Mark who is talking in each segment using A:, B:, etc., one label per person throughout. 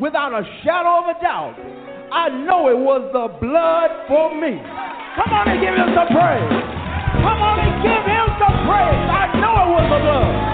A: without a shadow of a doubt, I know it was the blood for me. Come on and give him some praise. Come on and give him some praise. I know it was the blood.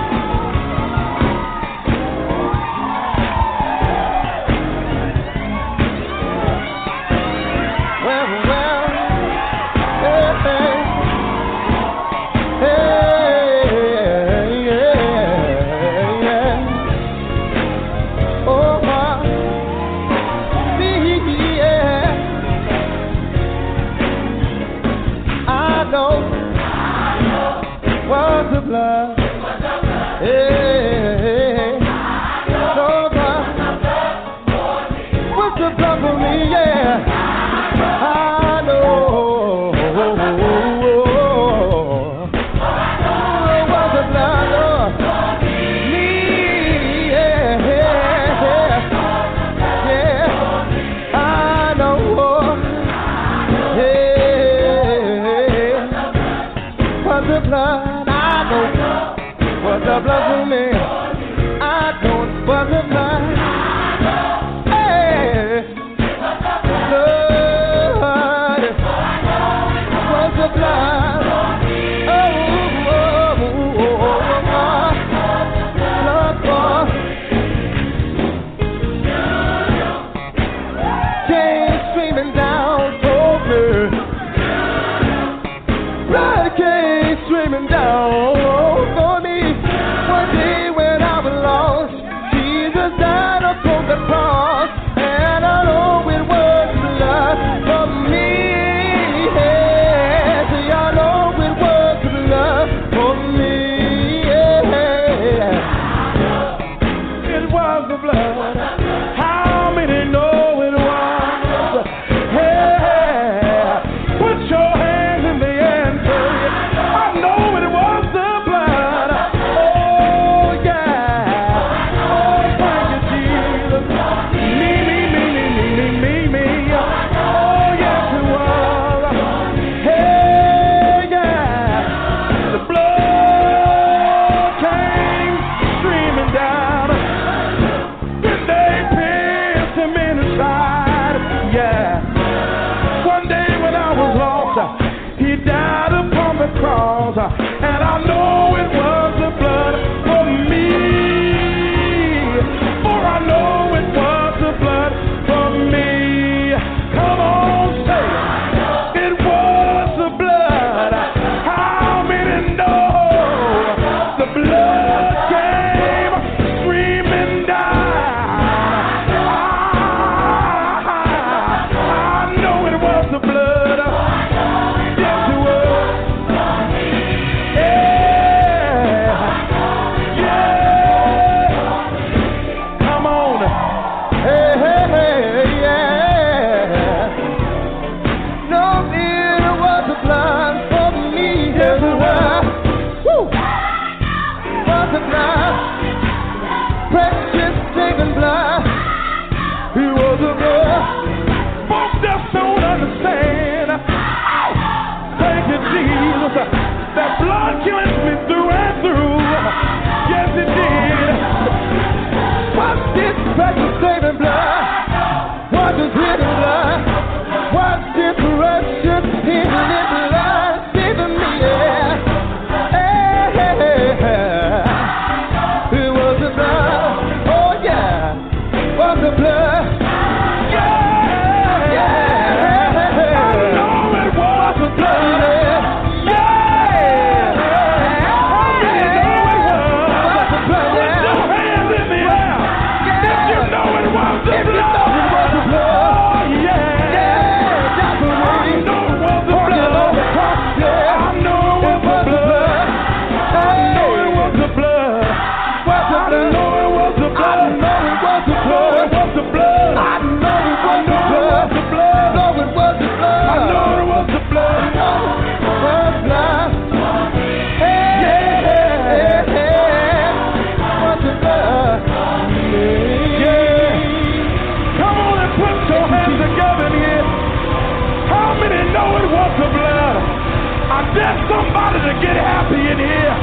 A: to
B: get happy in here.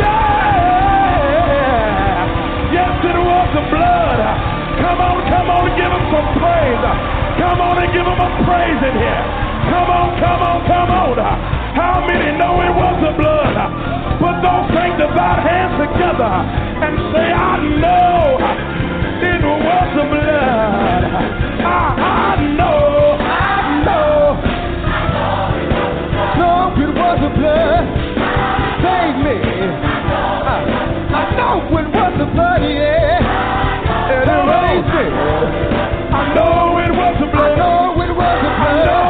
B: Yeah! Yes, it was the blood. Come on,
C: come on, give him some praise. Come on and give him a praise
B: in here. Come on, come on, come
C: on. How many know it was the blood? Put those sanctified hands together
B: and say, I
C: know it was the blood. I, I know.
A: I
C: know it was a blessing. I
A: know it was a.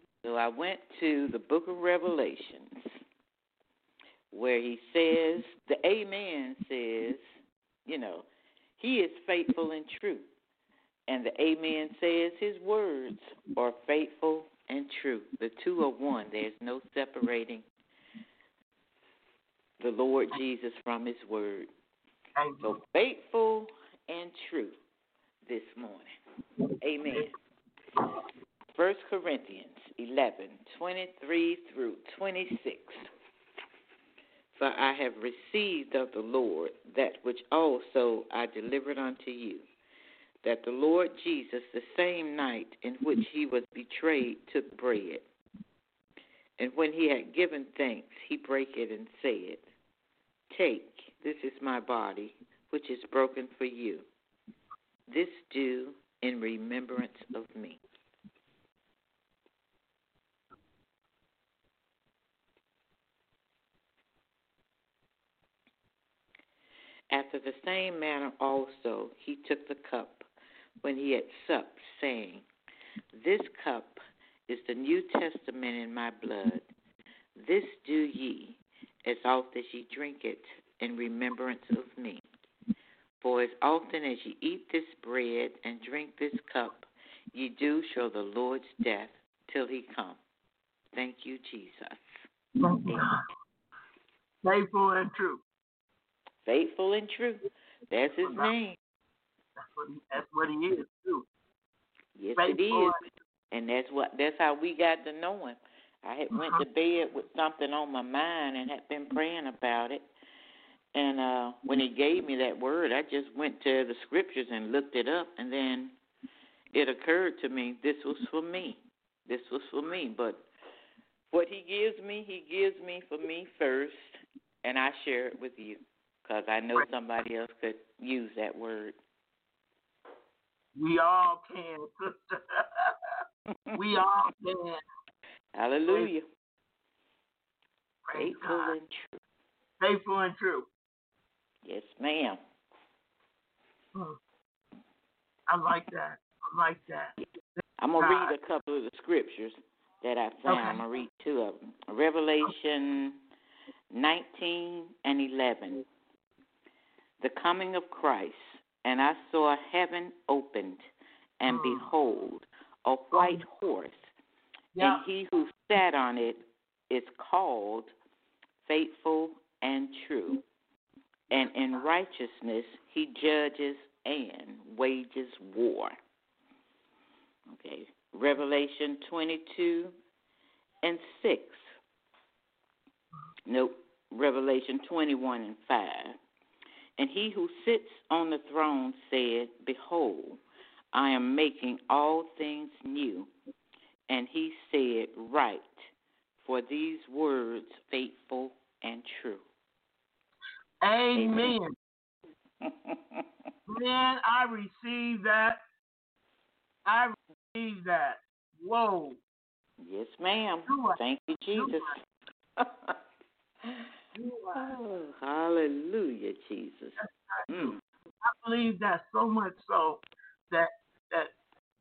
B: So I went to the book of Revelations where he says, the Amen says, you know, he is faithful and true. And the Amen says his words are faithful and true. The two are one. There's no separating the Lord Jesus from his word. So faithful and true this morning. Amen. First Corinthians eleven twenty three through 26. For I have received of the Lord that which also I delivered unto you, that the Lord Jesus, the same night in which he was betrayed, took bread. And when he had given thanks, he brake it and said, Take, this is my body, which is broken for you. This do in remembrance of me. After the same manner also he took the cup when he had supped, saying, This cup is the New Testament in my blood. This do ye as oft as ye drink it in remembrance of me. For as often as ye eat this bread and drink this cup, ye do show the Lord's death till he come. Thank you, Jesus.
D: Faithful and true.
B: Faithful and true. That's his name.
D: That's what he, that's what he is too.
B: Yes, Faithful it is. And that's what that's how we got to know him. I had uh-huh. went to bed with something on my mind and had been praying about it. And uh when he gave me that word, I just went to the scriptures and looked it up and then it occurred to me this was for me. This was for me, but what he gives me, he gives me for me first, and I share it with you because I know somebody else could use that word.
D: We all can, sister. we all can.
B: Hallelujah.
D: Praise
B: Faithful
D: God.
B: and true.
D: Faithful and true.
B: Yes, ma'am.
D: Hmm. I like that. I like that.
B: I'm gonna read a couple of the scriptures that I found.
D: Okay.
B: I'm gonna read two of them. Revelation 19 and 11. The coming of Christ, and I saw heaven opened, and
D: Hmm.
B: behold, a white horse,
D: Yeah.
B: and he who sat on it is called faithful and true, and in righteousness he judges and wages war. Okay, Revelation 22 and 6. Nope, Revelation 21 and 5. And he who sits on the throne said, Behold, I am making all things new. And he said, Write, for these words faithful and true.
D: Amen. Man, I received that. I received that. Whoa.
B: yes, ma'am. Thank you, Jesus. oh, hallelujah, Jesus. Mm.
D: I believe that so much so that that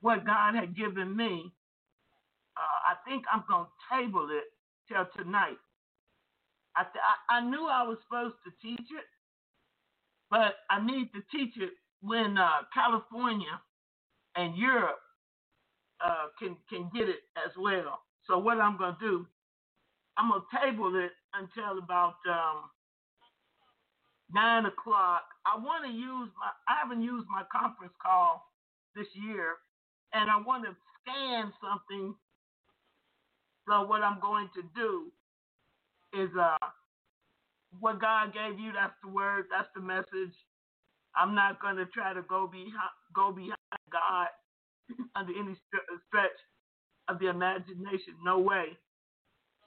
D: what God had given me, uh, I think I'm gonna table it till tonight. I, th- I knew I was supposed to teach it, but I need to teach it when uh, California and Europe uh, can can get it as well. So what I'm gonna do, I'm gonna table it until about um, nine o'clock. I want to use my. I haven't used my conference call this year, and I want to scan something. So what I'm going to do is uh, what God gave you. That's the word. That's the message. I'm not going to try to go behind go behind God under any stretch of the imagination. No way.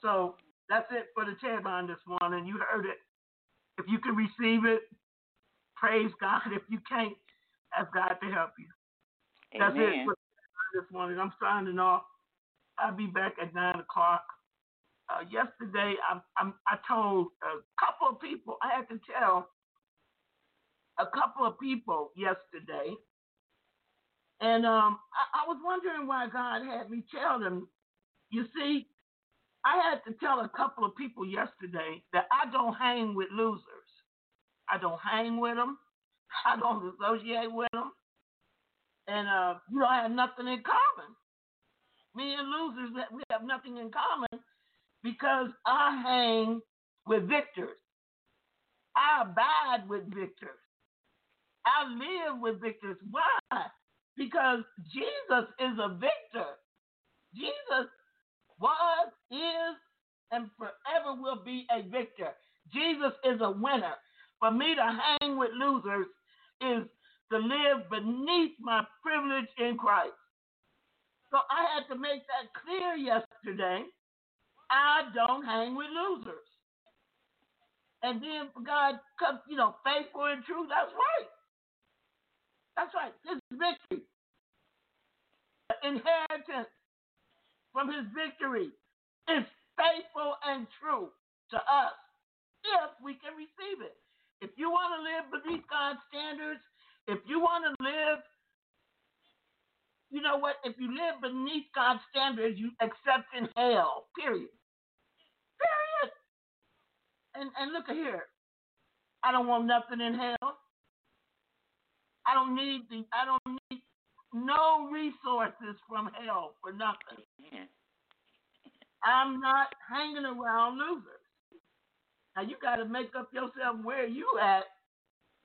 D: So that's it for the Tabon this morning. You heard it. If you can receive it, praise God. If you can't, ask God to help you. That's it for this morning. I'm signing off. I'll be back at nine o'clock. Uh, yesterday, I, I, I told a couple of people. I had to tell a couple of people yesterday, and um, I, I was wondering why God had me tell them. You see, I had to tell a couple of people yesterday that I don't hang with losers. I don't hang with them. I don't associate with them. And uh, we don't have nothing in common. Me and losers, we have nothing in common because I hang with victors. I abide with victors. I live with victors. Why? Because Jesus is a victor. Jesus was, and forever will be a victor. Jesus is a winner. For me to hang with losers is to live beneath my privilege in Christ. So I had to make that clear yesterday. I don't hang with losers. And then God comes, you know, faithful and true. That's right. That's right. This is victory. Inheritance from his victory is faithful and true to us if we can receive it. If you want to live beneath God's standards, if you want to live, you know what? If you live beneath God's standards, you accept in hell. Period. Period. And and look at here. I don't want nothing in hell. I don't need the I don't need no resources from hell for nothing.
B: Amen.
D: I'm not hanging around losers. Now you got to make up yourself where you at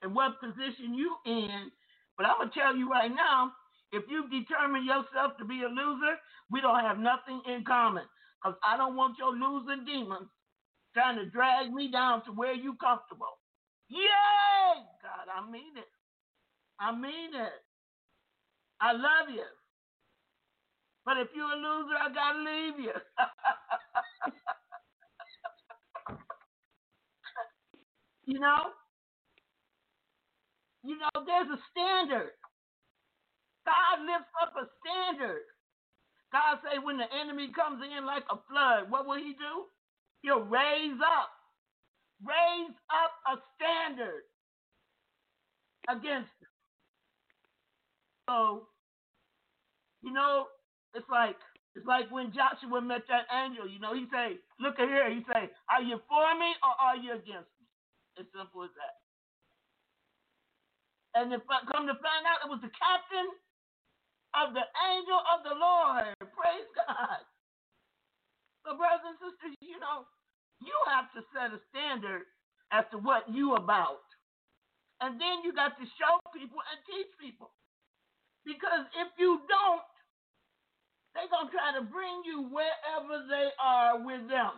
D: and what position you in. But I'm gonna tell you right now, if you determine yourself to be a loser, we don't have nothing in common. Cause I don't want your losing demons trying to drag me down to where you comfortable. Yay! God, I mean it. I mean it. I love you. But if you're a loser, I gotta leave you. you know? You know, there's a standard. God lifts up a standard. God say when the enemy comes in like a flood, what will he do? He'll raise up, raise up a standard against it. So, you know, it's like it's like when Joshua met that angel. You know, he say, "Look at here." He say, "Are you for me or are you against me?" As simple as that. And if I come to find out, it was the captain of the angel of the Lord. Praise God. So, brothers and sisters, you know, you have to set a standard as to what you about. And then you got to show people and teach people. Because if you don't, they're going to try to bring you wherever they are with them.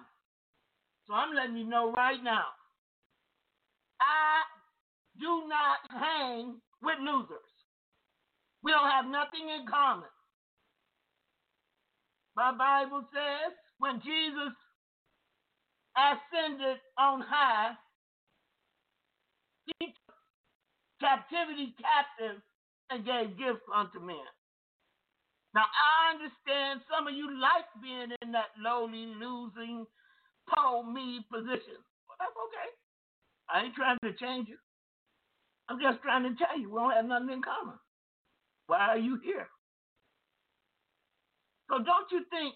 D: So I'm letting you know right now. I do not hang with losers. We don't have nothing in common. My Bible says when Jesus ascended on high, he took captivity captive and gave gifts unto men. Now I understand some of you like being in that lowly, losing, po me position. Well, that's okay. I ain't trying to change you. I'm just trying to tell you we don't have nothing in common. Why are you here? So don't you think,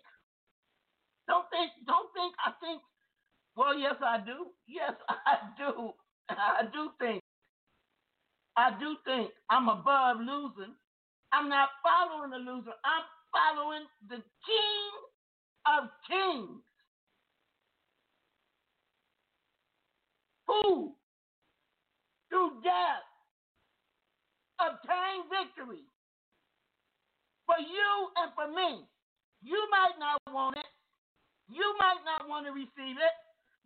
D: don't think, don't think, I think, well, yes, I do. Yes, I do. I do think. I do think I'm above losing. I'm not following the loser. I'm following the King of Kings. Who, through death, obtained victory for you and for me. You might not want it. You might not want to receive it.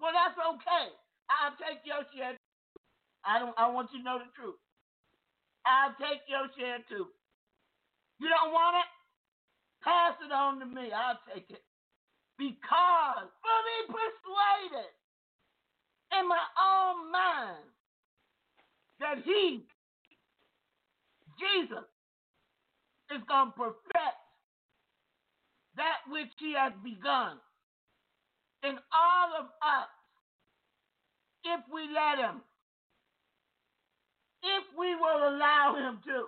D: Well, that's okay. I'll take your share. I don't. I want you to know the truth. I'll take your share too. You don't want it? Pass it on to me. I'll take it. Because I'm fully persuaded in my own mind that He, Jesus, is going to perfect that which he has begun in all of us if we let him, if we will allow him to.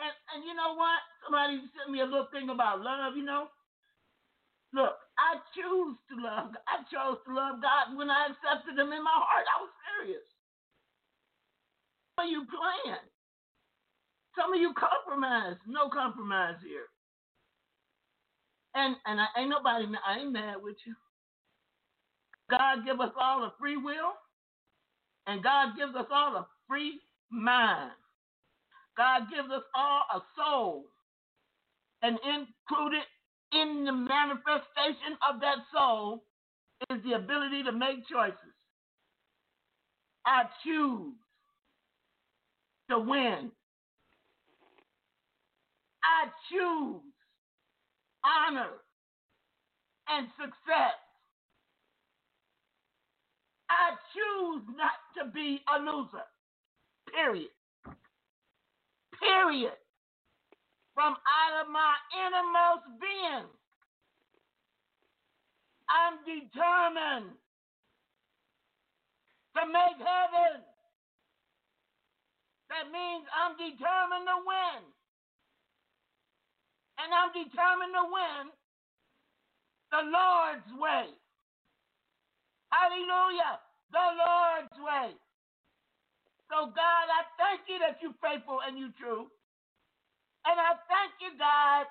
D: And, and you know what? Somebody sent me a little thing about love, you know? Look, I choose to love. I chose to love God when I accepted him in my heart. I was serious. What are you playing? Some of you compromise. No compromise here. And and I ain't nobody I ain't mad with you. God give us all a free will, and God gives us all a free mind. God gives us all a soul, and included in the manifestation of that soul is the ability to make choices. I choose to win. I choose honor and success. I choose not to be a loser. Period. Period. From out of my innermost being, I'm determined to make heaven. That means I'm determined to win and I'm determined to win the Lord's way. Hallelujah. The Lord's way. So, God, I thank you that you're faithful and you're true. And I thank you, God.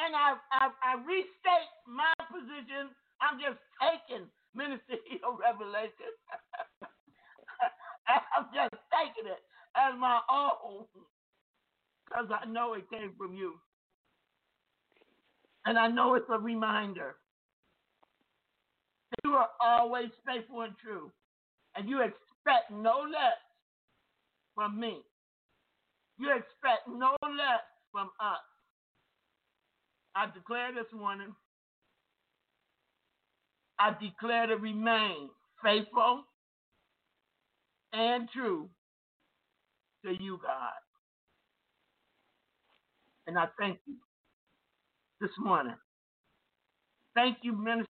D: And I, I, I restate my position. I'm just taking ministerial revelation. I'm just taking it as my own because I know it came from you. And I know it's a reminder. You are always faithful and true. And you expect no less from me. You expect no less from us. I declare this morning, I declare to remain faithful and true to you, God. And I thank you
E: this morning. Thank you, Minister,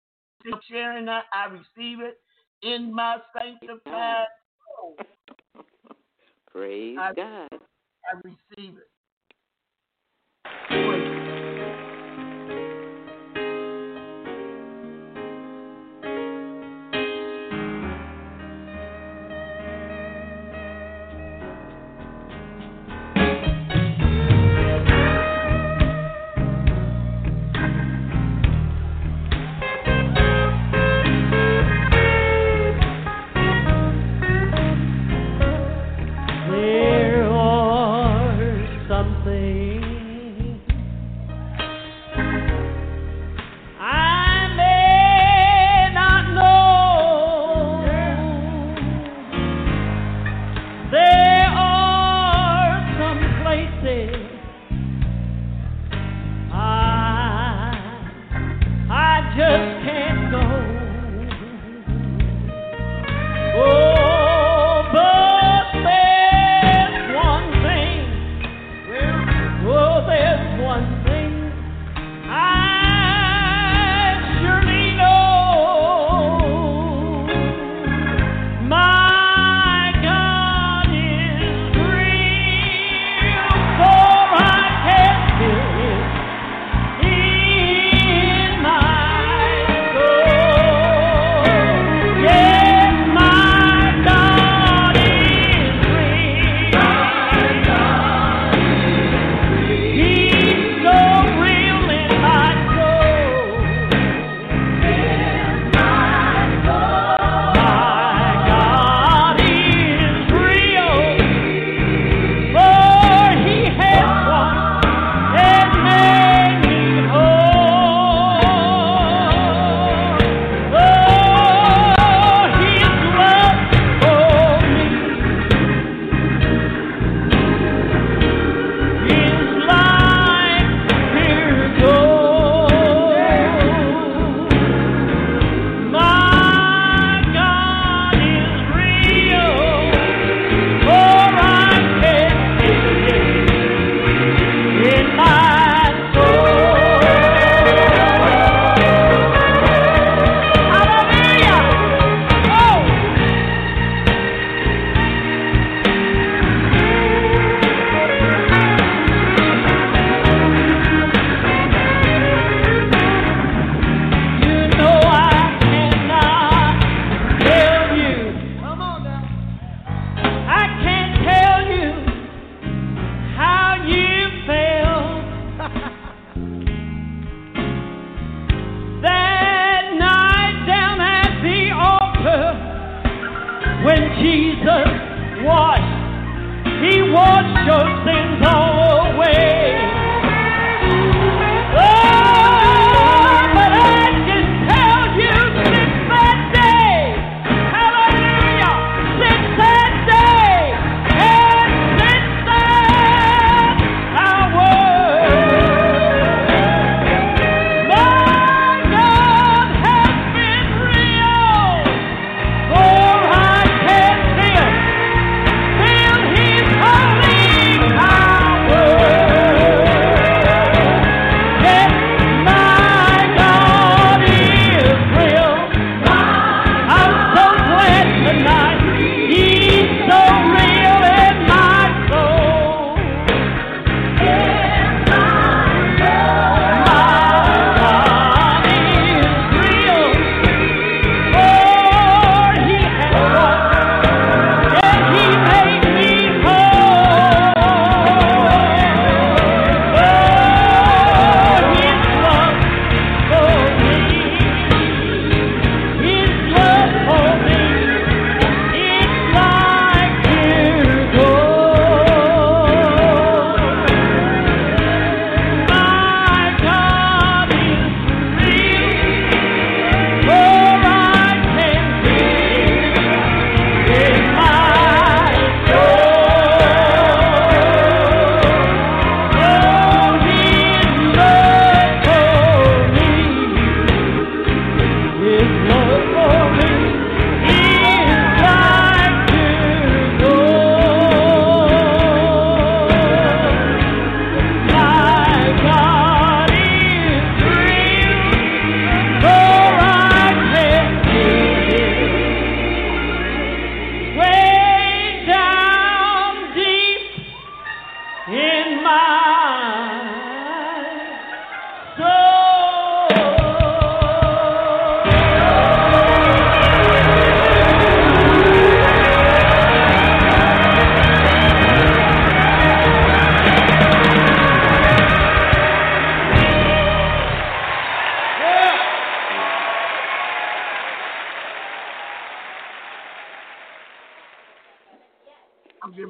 E: for sharing that. I receive it in my sanctified.
B: Praise
E: I,
B: God.
E: I receive it.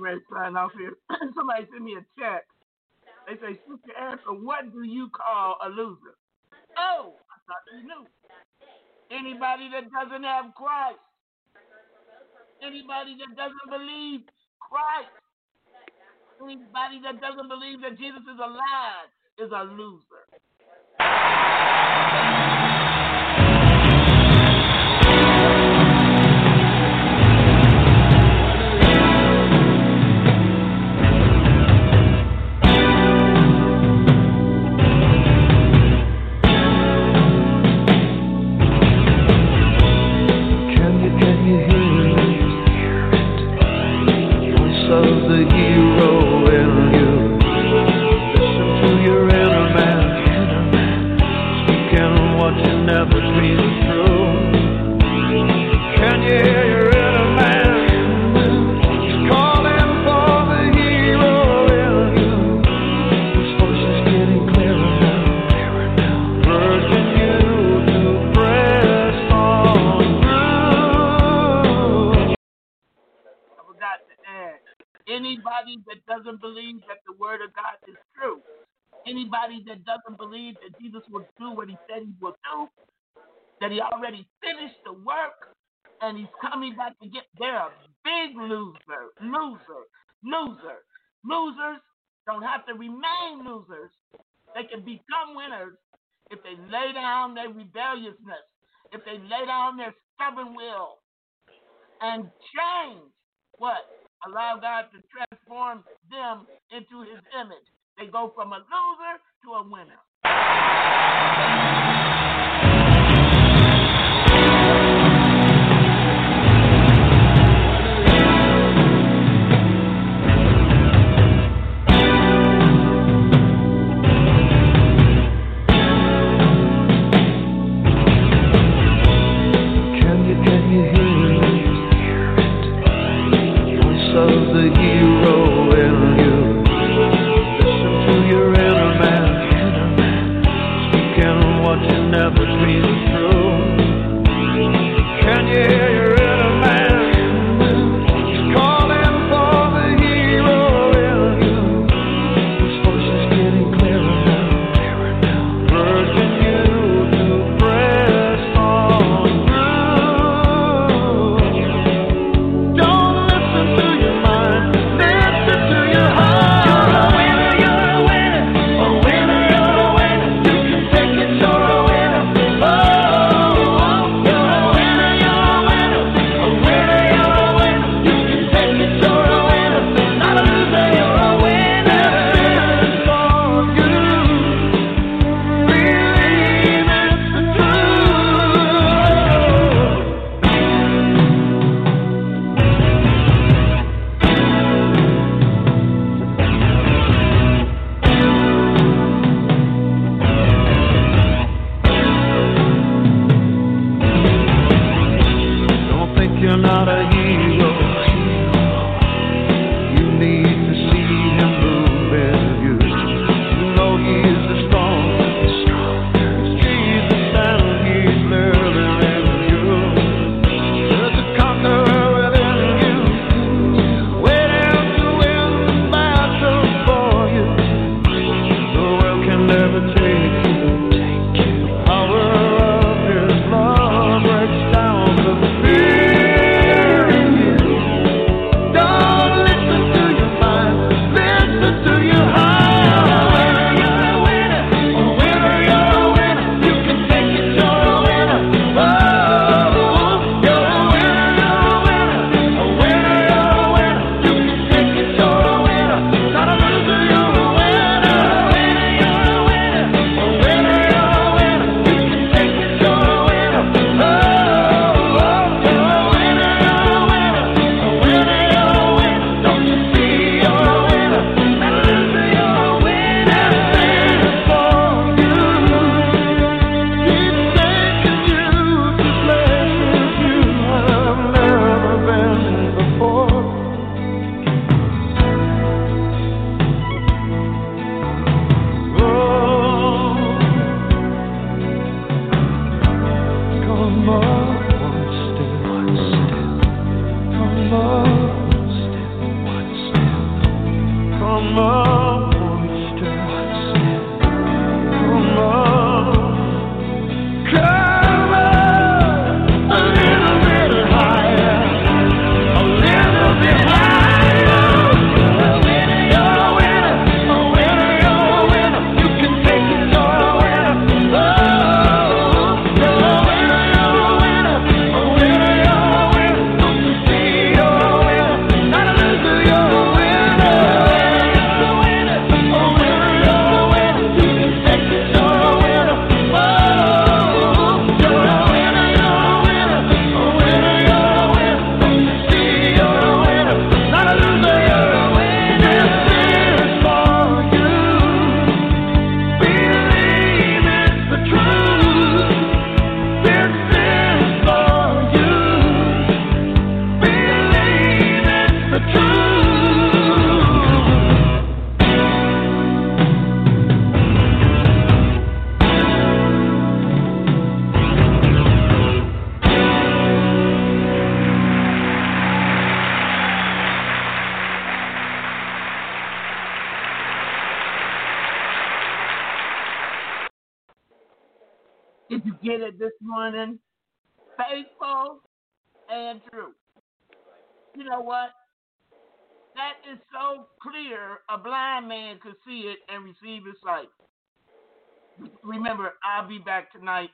A: Getting sign off here. Somebody sent me a text. They say, Sister Erica, what do you call a loser? Oh, I thought you knew. Anybody that doesn't have Christ. Anybody that doesn't believe Christ. Anybody that doesn't believe that Jesus is alive is a loser. Anybody that doesn't believe that Jesus will do what he said he will do, that he already finished the work and he's coming back to get, they're a big loser, loser, loser. Losers don't have to remain losers. They can become winners if they lay down their rebelliousness, if they lay down their stubborn will and change what? Allow God to transform them into his image. They go from a loser to a winner.
D: It this morning. Faithful and true. You know what? That is so clear, a blind man could see it and receive his sight. Remember, I'll be back tonight.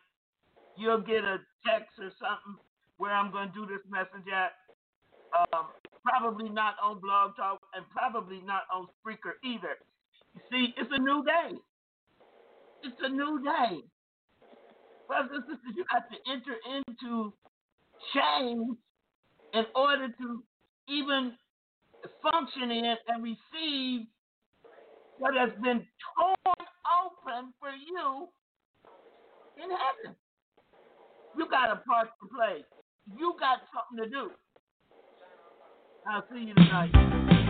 D: You'll get a text or something where I'm going to do this message at. Um, probably not on Blog Talk and probably not on Spreaker either. You see, it's a new day. It's a new day. Brothers and sisters, you have to enter into change in order to even function in and receive what has been torn open for you in heaven. You got a part to play. You got something to do. I'll see you tonight.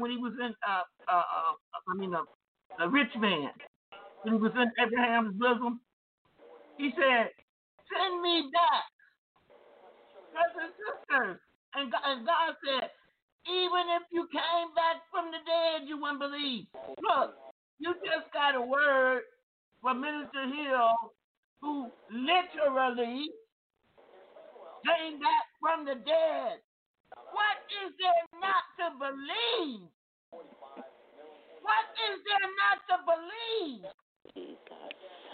D: When he was in, uh, uh, uh, I mean, a, a rich man, when he was in Abraham's bosom, he said, "Send me back, brothers and sisters." And God, and God said, "Even if you came back from the dead, you wouldn't believe." Look, you just got a word from Minister Hill, who literally came back from the dead. What is there not to believe? What is there not to believe?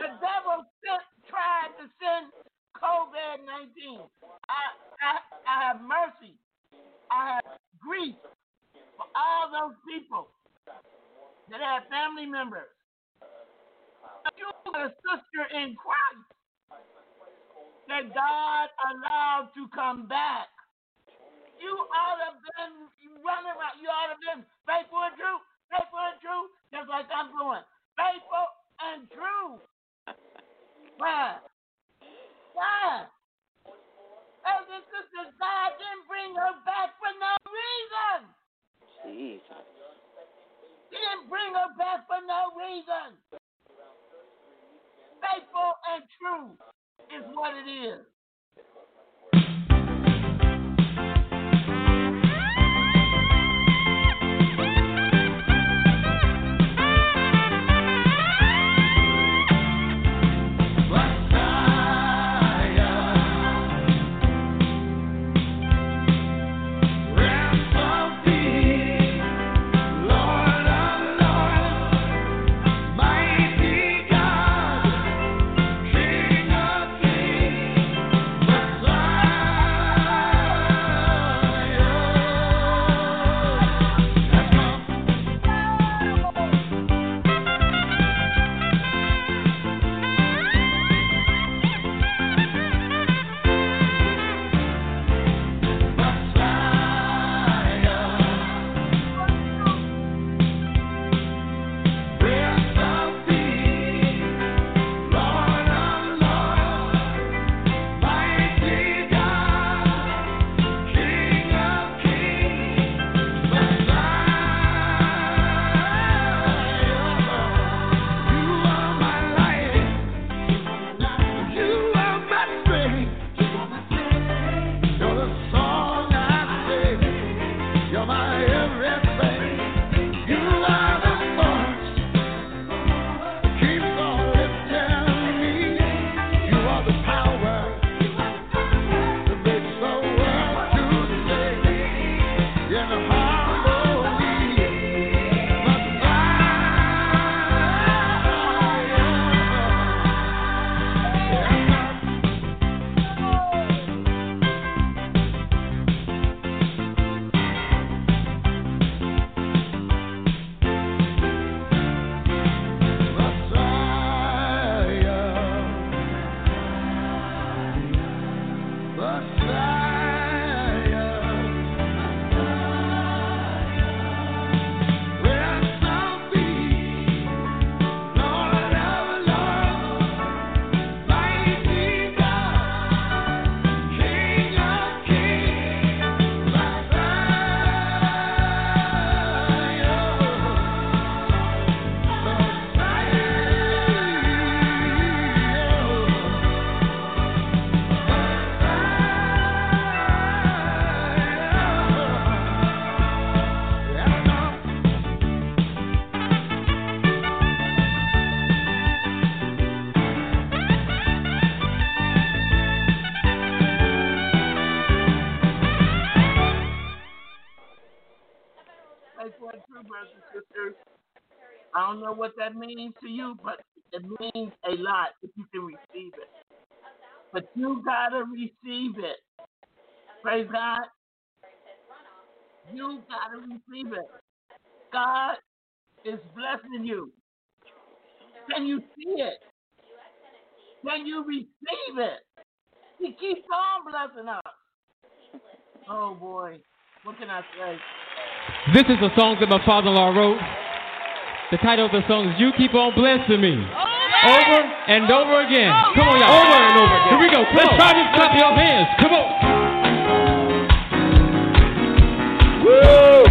D: The devil tried to send COVID 19. I, I, I have mercy. I have grief for all those people that have family members. You are a sister in Christ that God allowed to come back you ought to have been running around. You ought to have been faithful and true, faithful and true, just like I'm doing. Faithful and true. Why? Why? Brothers and sisters, God didn't bring her back for no reason. Jesus. He didn't bring her back for no reason. Faithful and true is what it is. Means to you, but it means a lot if you can receive it. But you gotta receive it. Praise God. You gotta receive it. God is blessing you. Can you see it? Can you receive it? He keeps on blessing us. Oh boy, what can I say?
C: This is a song that my father-in-law wrote. The title of the song is You Keep On Blessing Me. Oh, over and over again. Oh, Come on, y'all. Over and over again. Here we go. Come Let's on. try to clap your hands. Come on. Woo!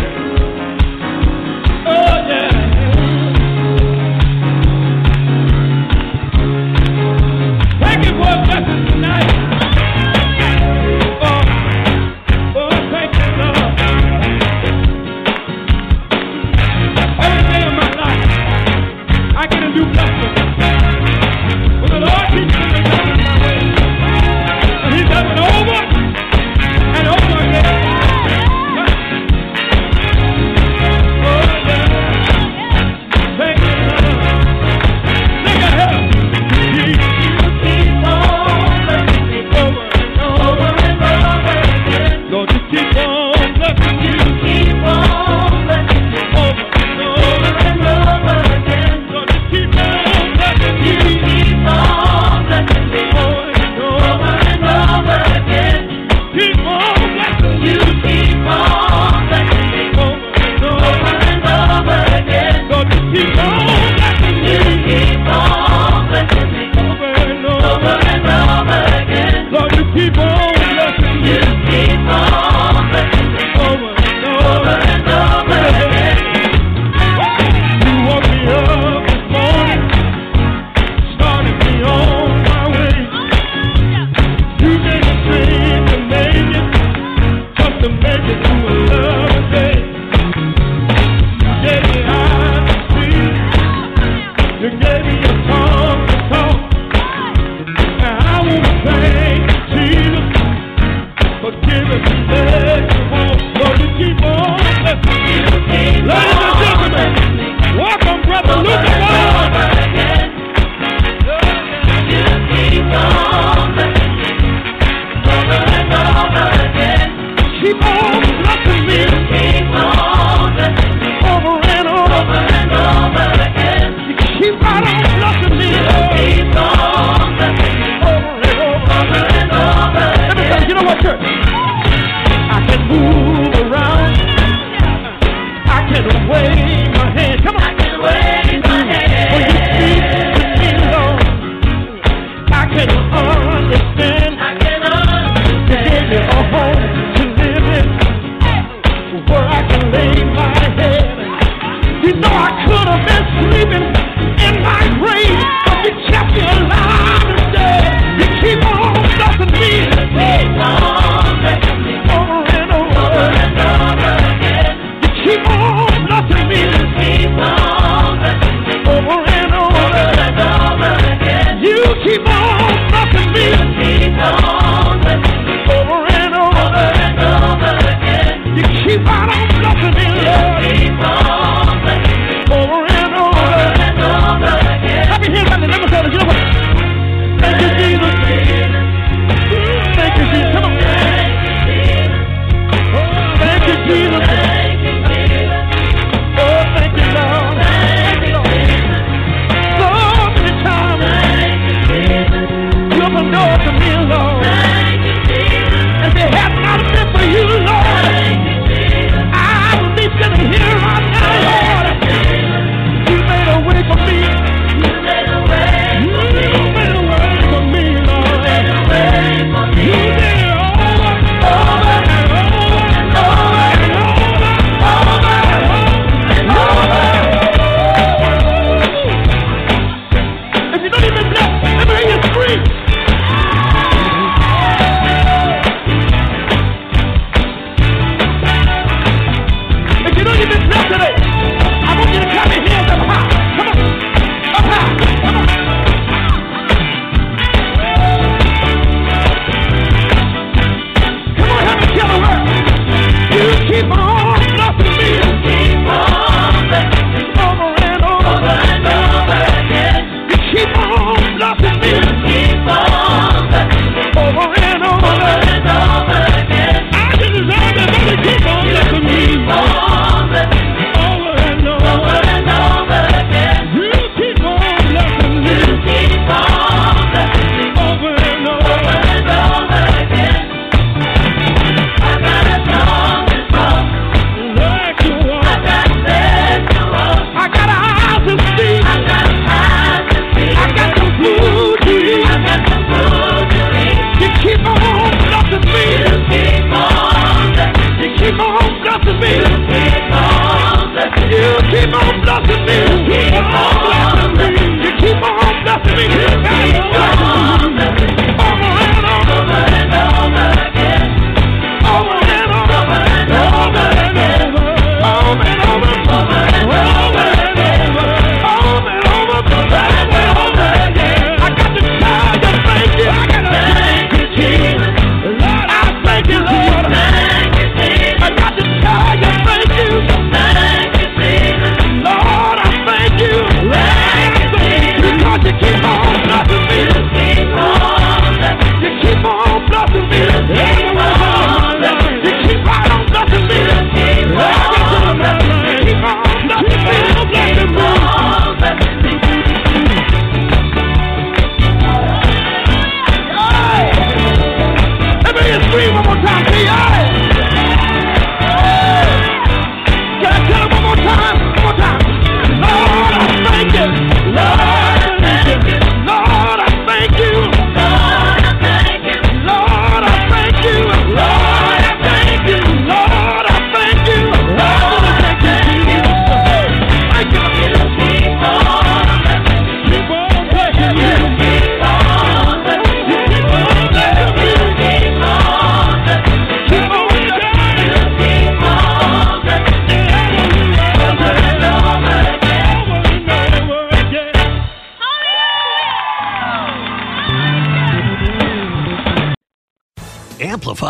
C: You gave me